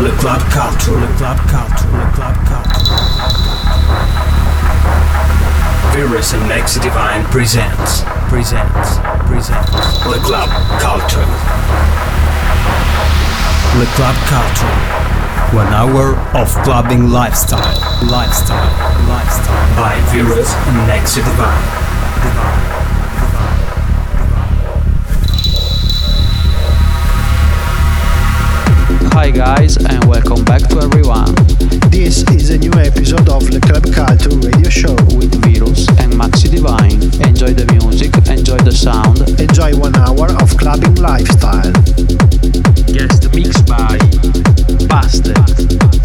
Le Club Culture, Le Club Culture, Le Club Culture. Virus and Maxi Divine presents, presents, presents Le Club Culture. Le Club Culture. One hour of clubbing lifestyle, lifestyle, lifestyle. By Virus and Maxi Divine. Divine. Hi guys and welcome back to everyone. This is a new episode of the Club Culture radio show with Virus and Maxi Divine. Enjoy the music, enjoy the sound, enjoy one hour of clubbing lifestyle. Guest mixed by Bastet.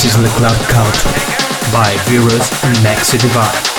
This is the Club Culture by Virus and Maxi Divine.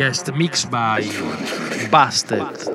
Guest mix by Busted.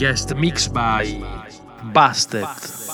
Guest mix by Busted.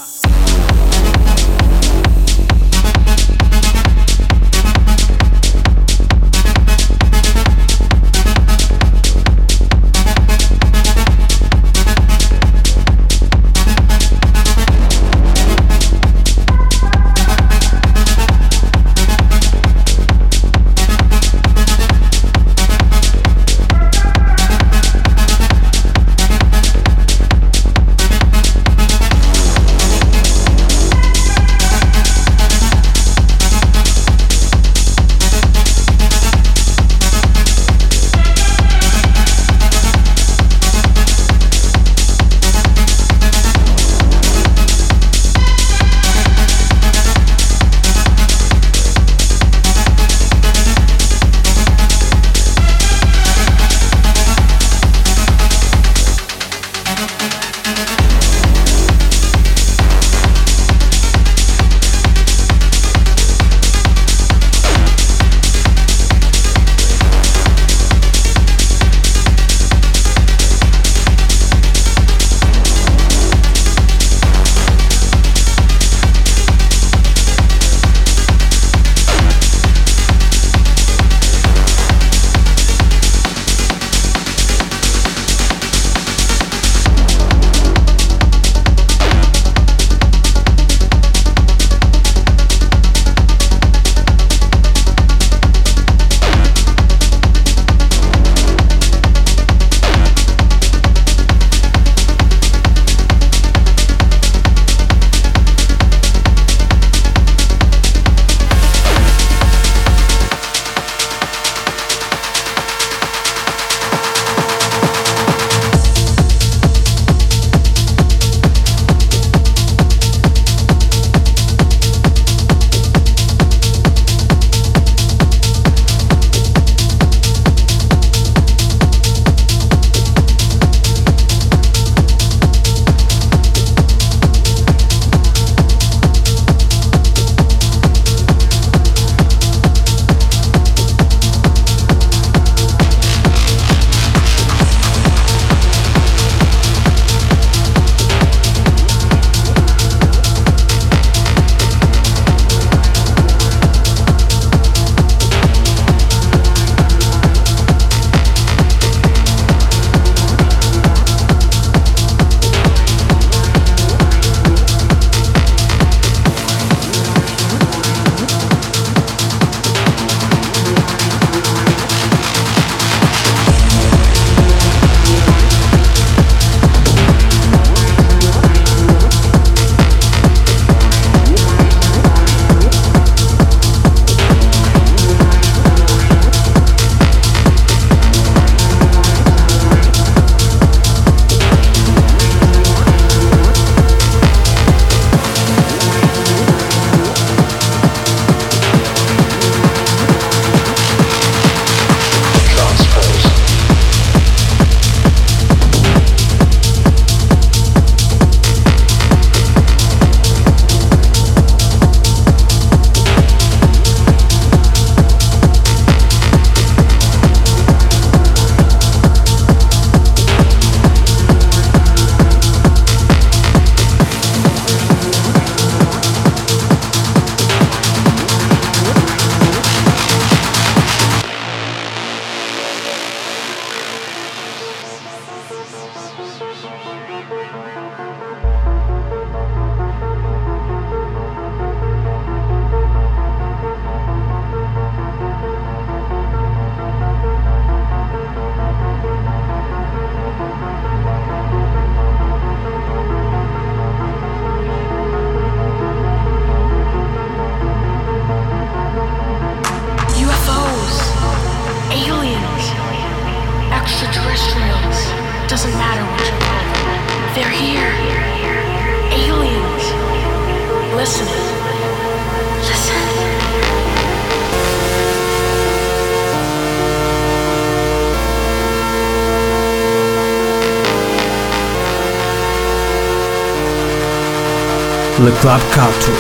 Club Culture.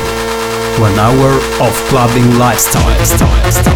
One hour of clubbing lifestyle.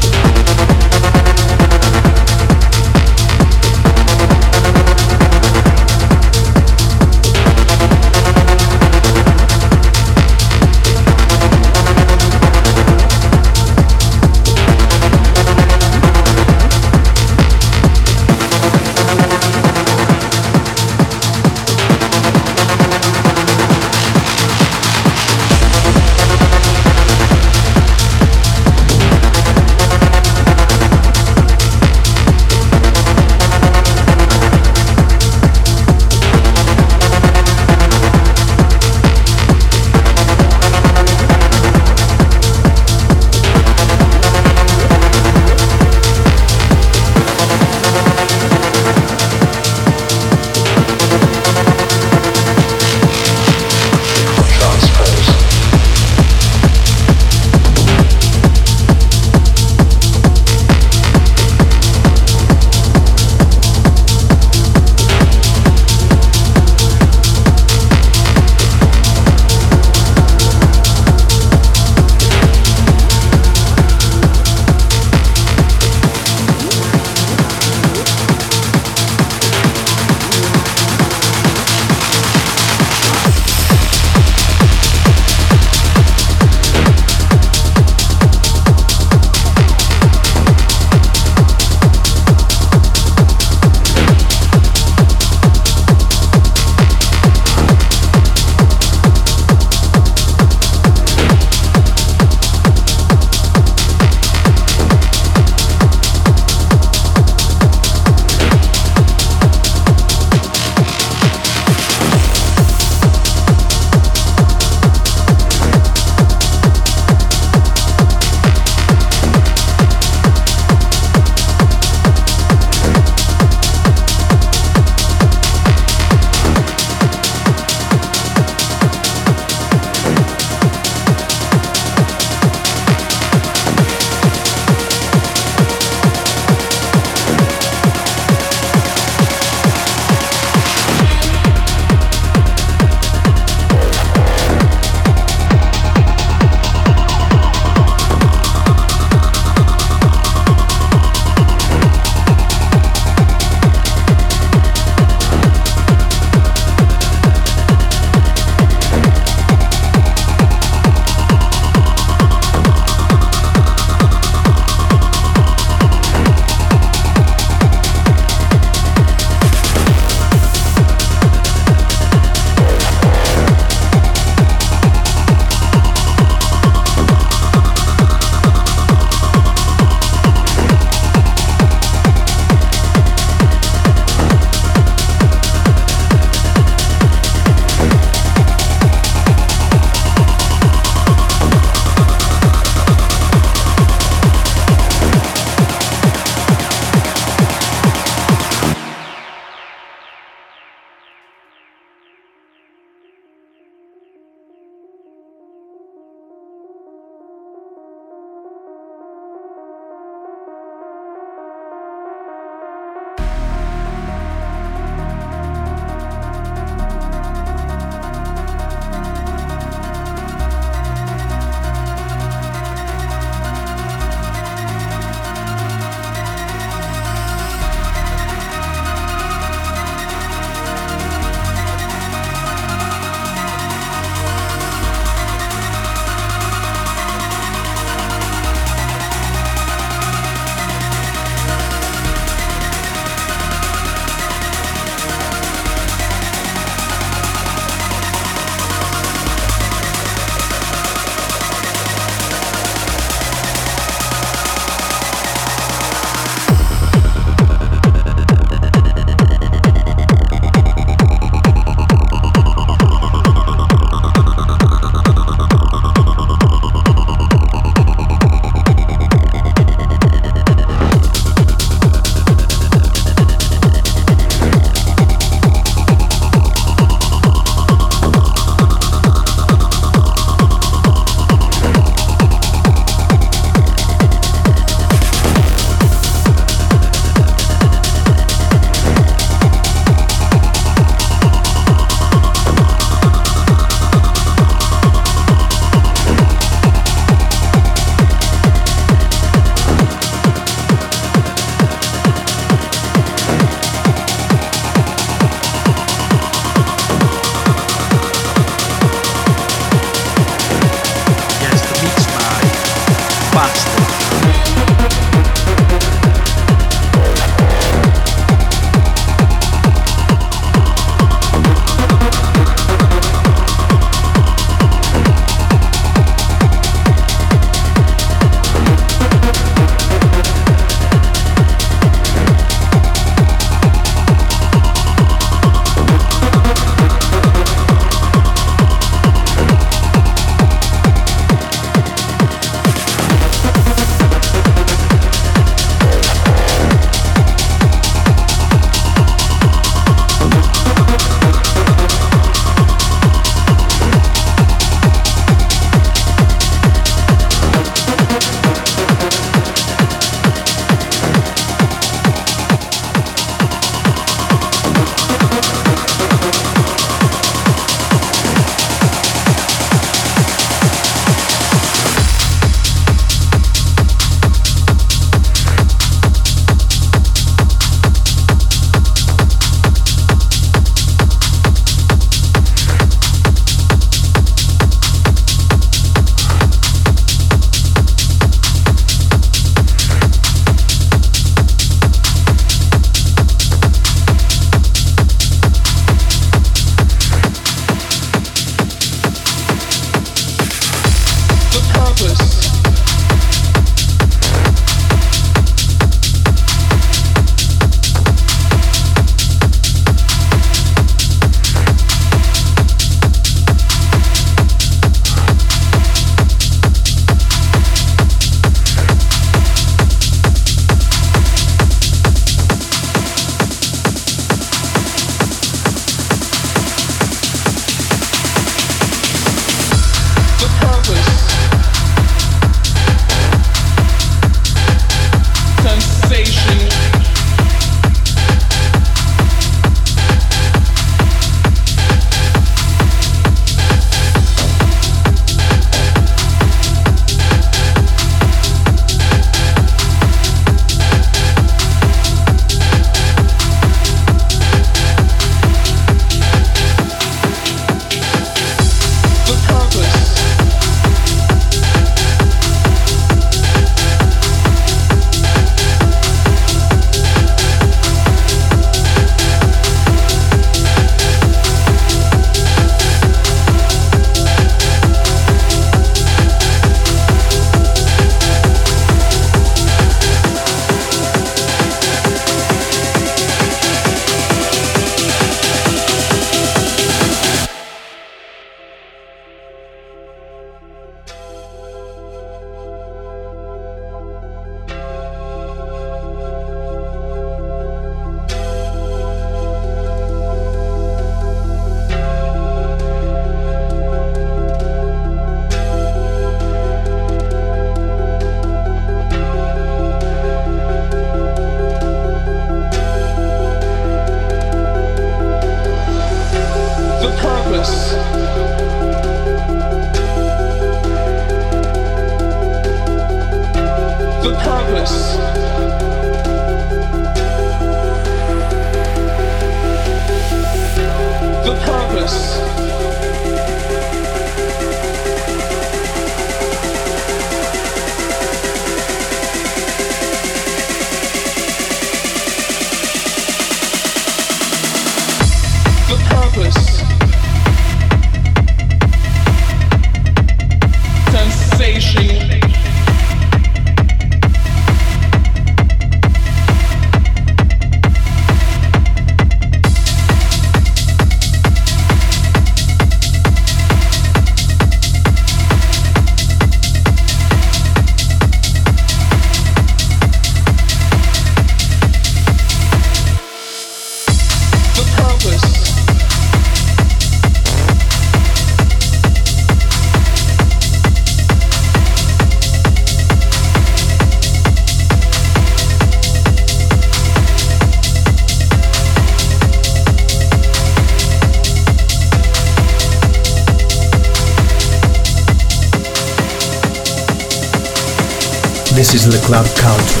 The Club Culture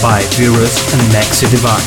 by Virus and Maxi Divine.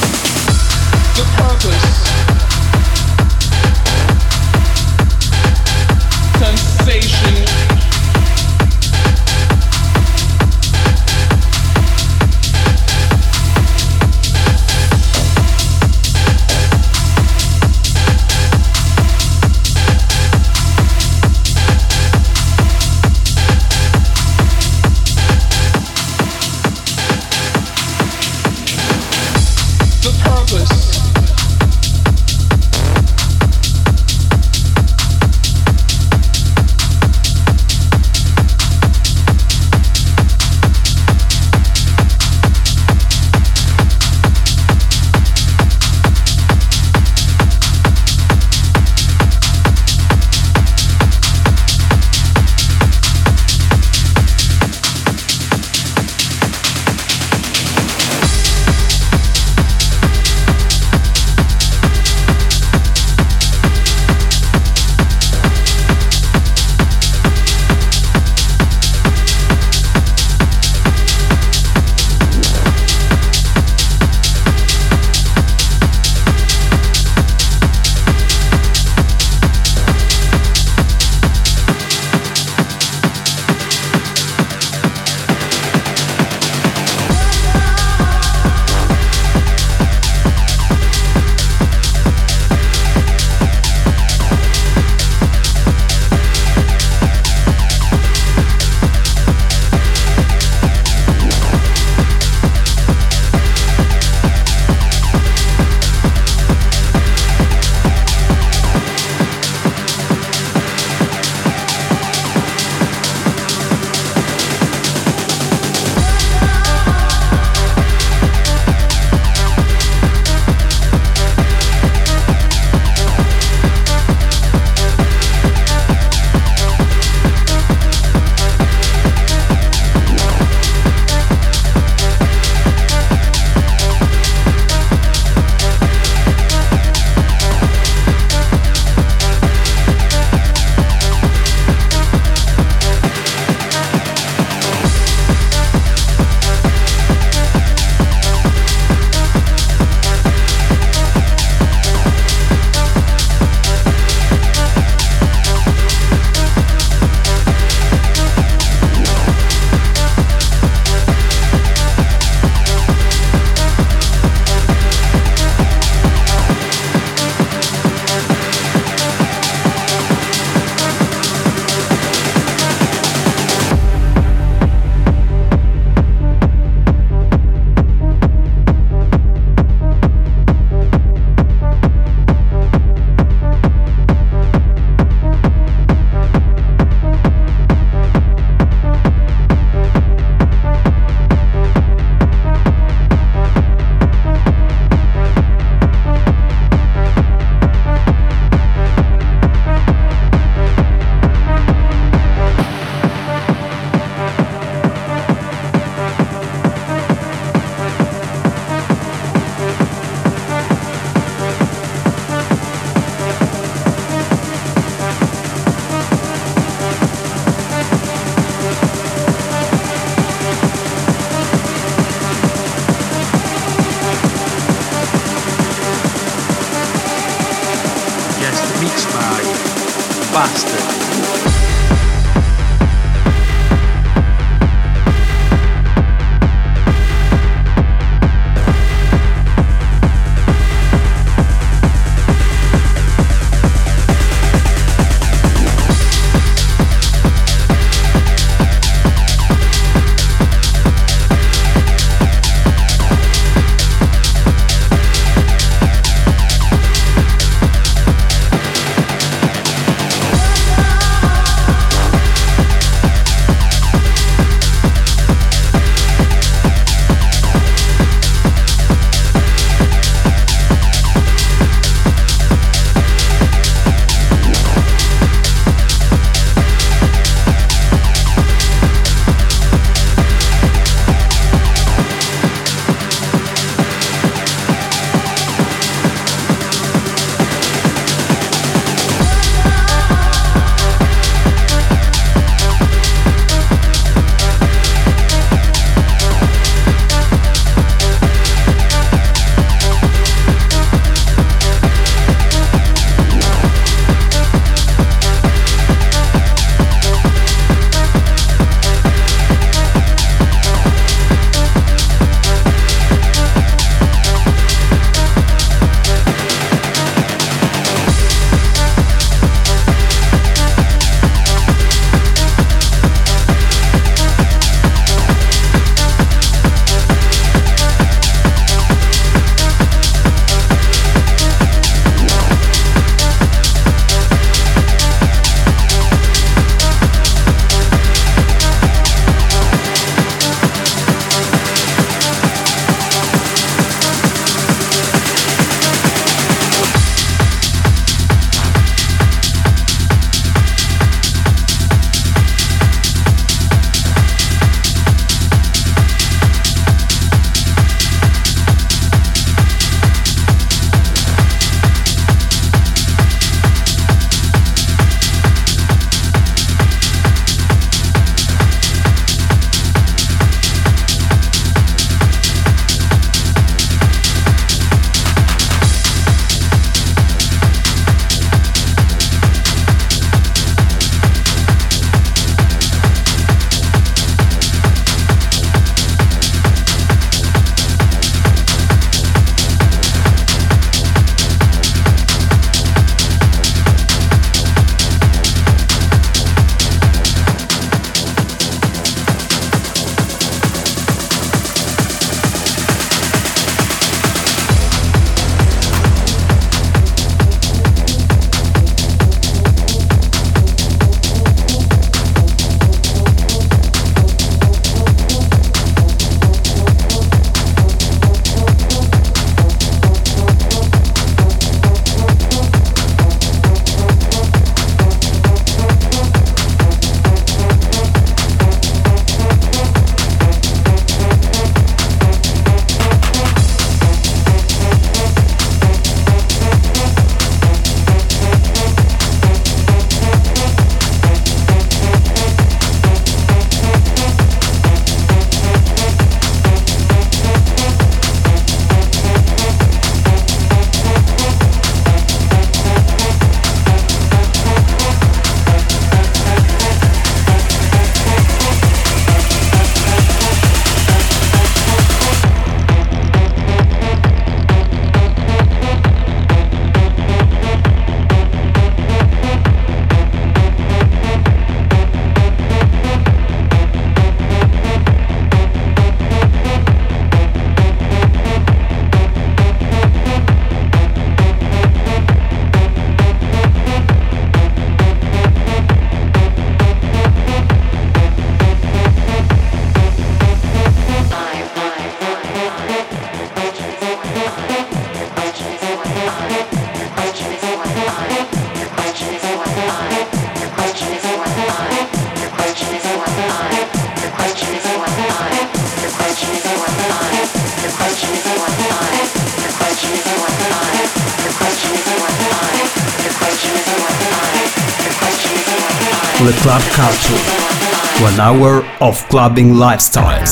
Culture. One hour of clubbing lifestyle.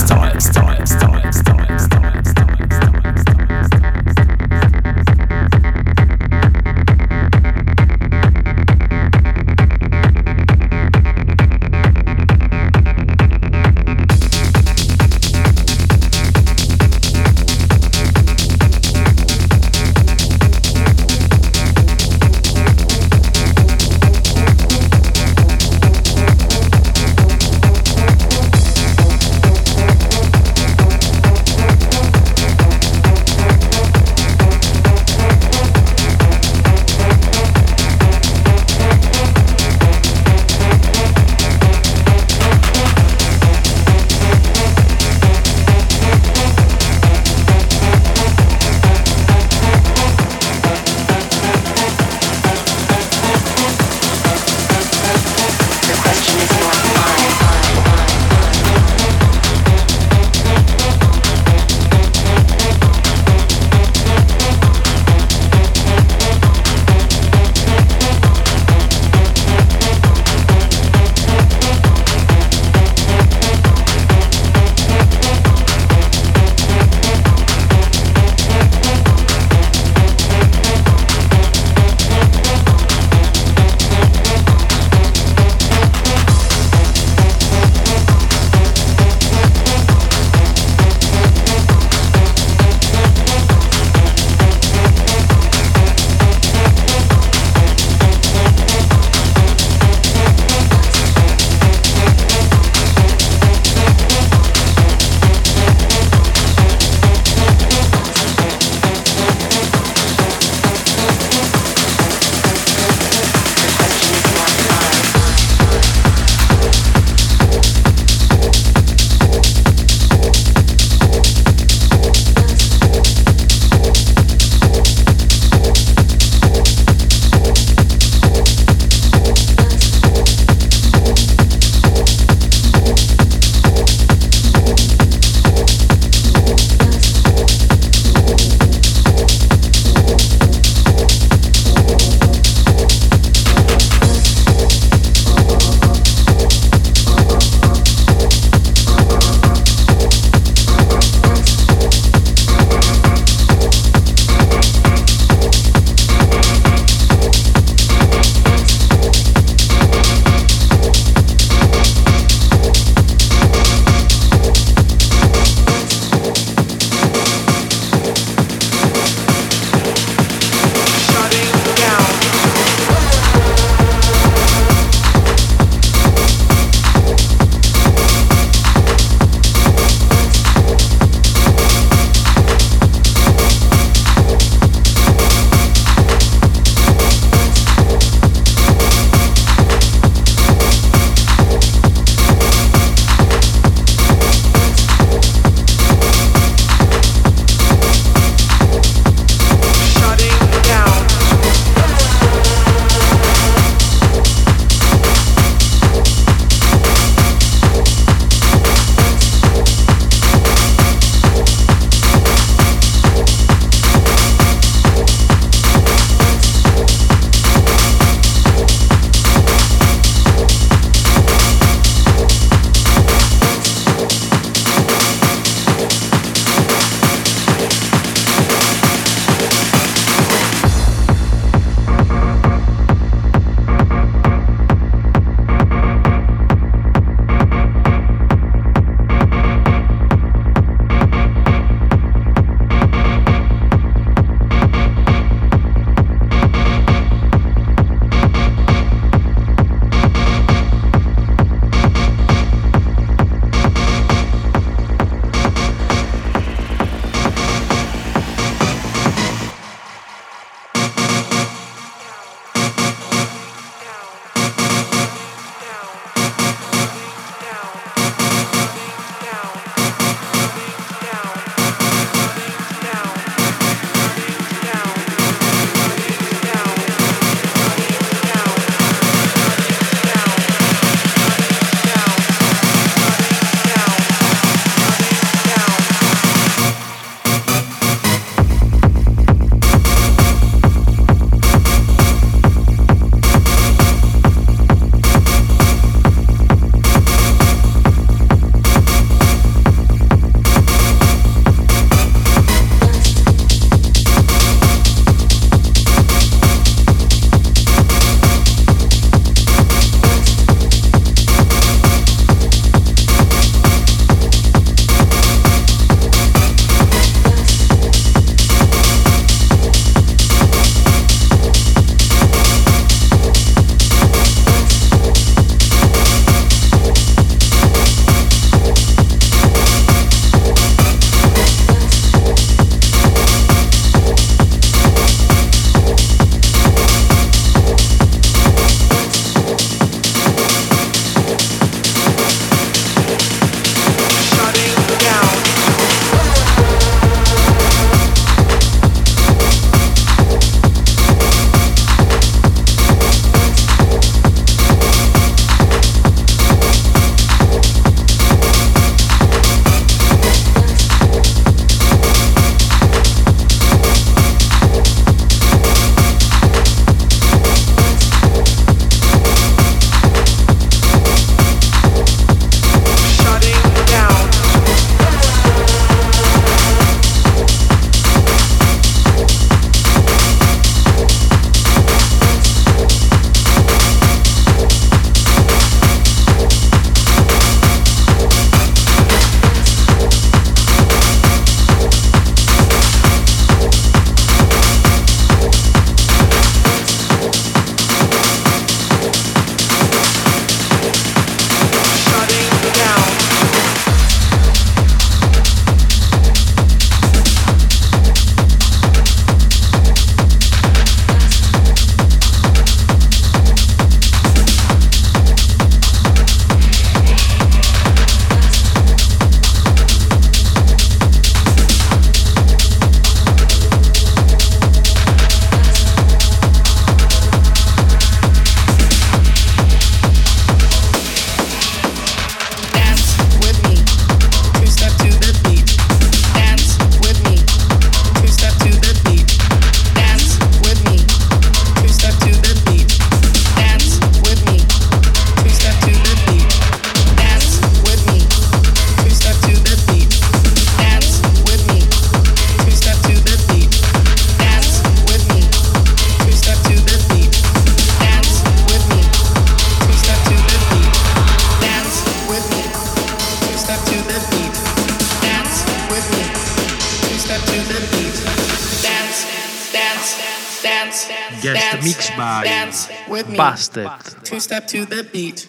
Step to the beat.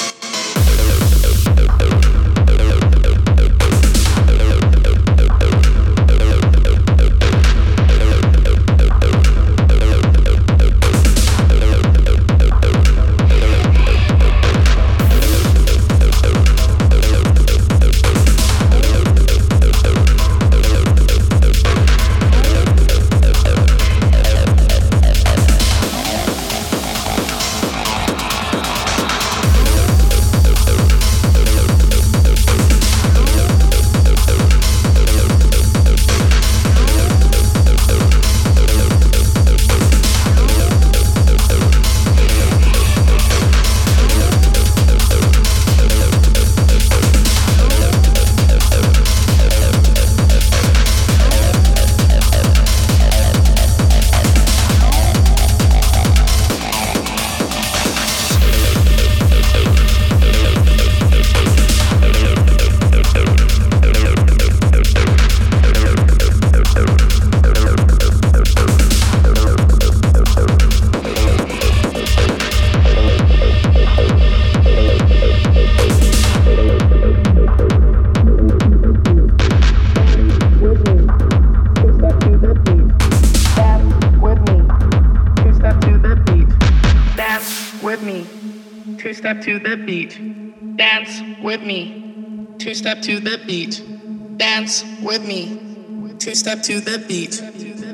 Step to the beat.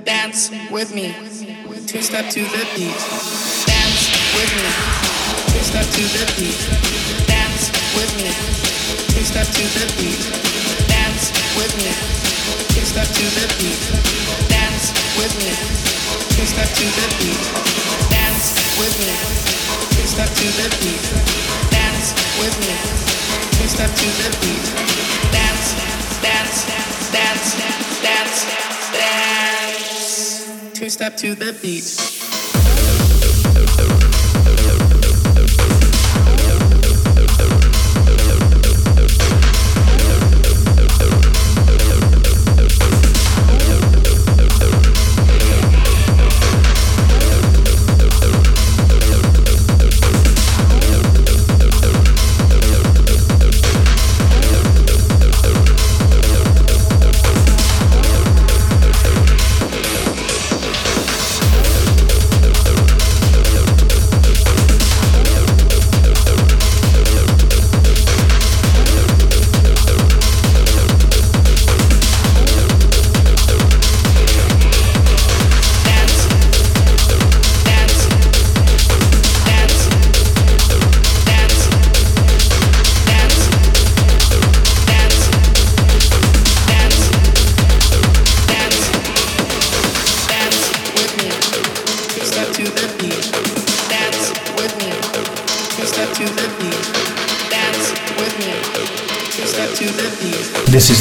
Dance with me. Two step to the beat. Dance with me. Two step to the beat. Dance with me. Two step to the beat. Dance with me. Two step to the beat. Dance with me. Two step to the beat. Dance with me. Two step to the beat. Dance with me. Two step to the beat. Step to the beat.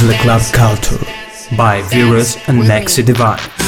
The Club Culture by Virus and Maxi Divine.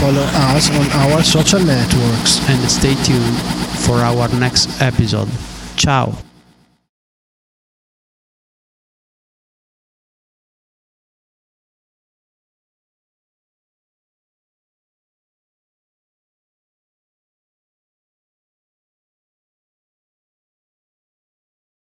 Follow us on our social networks. And stay tuned for our next episode. Ciao!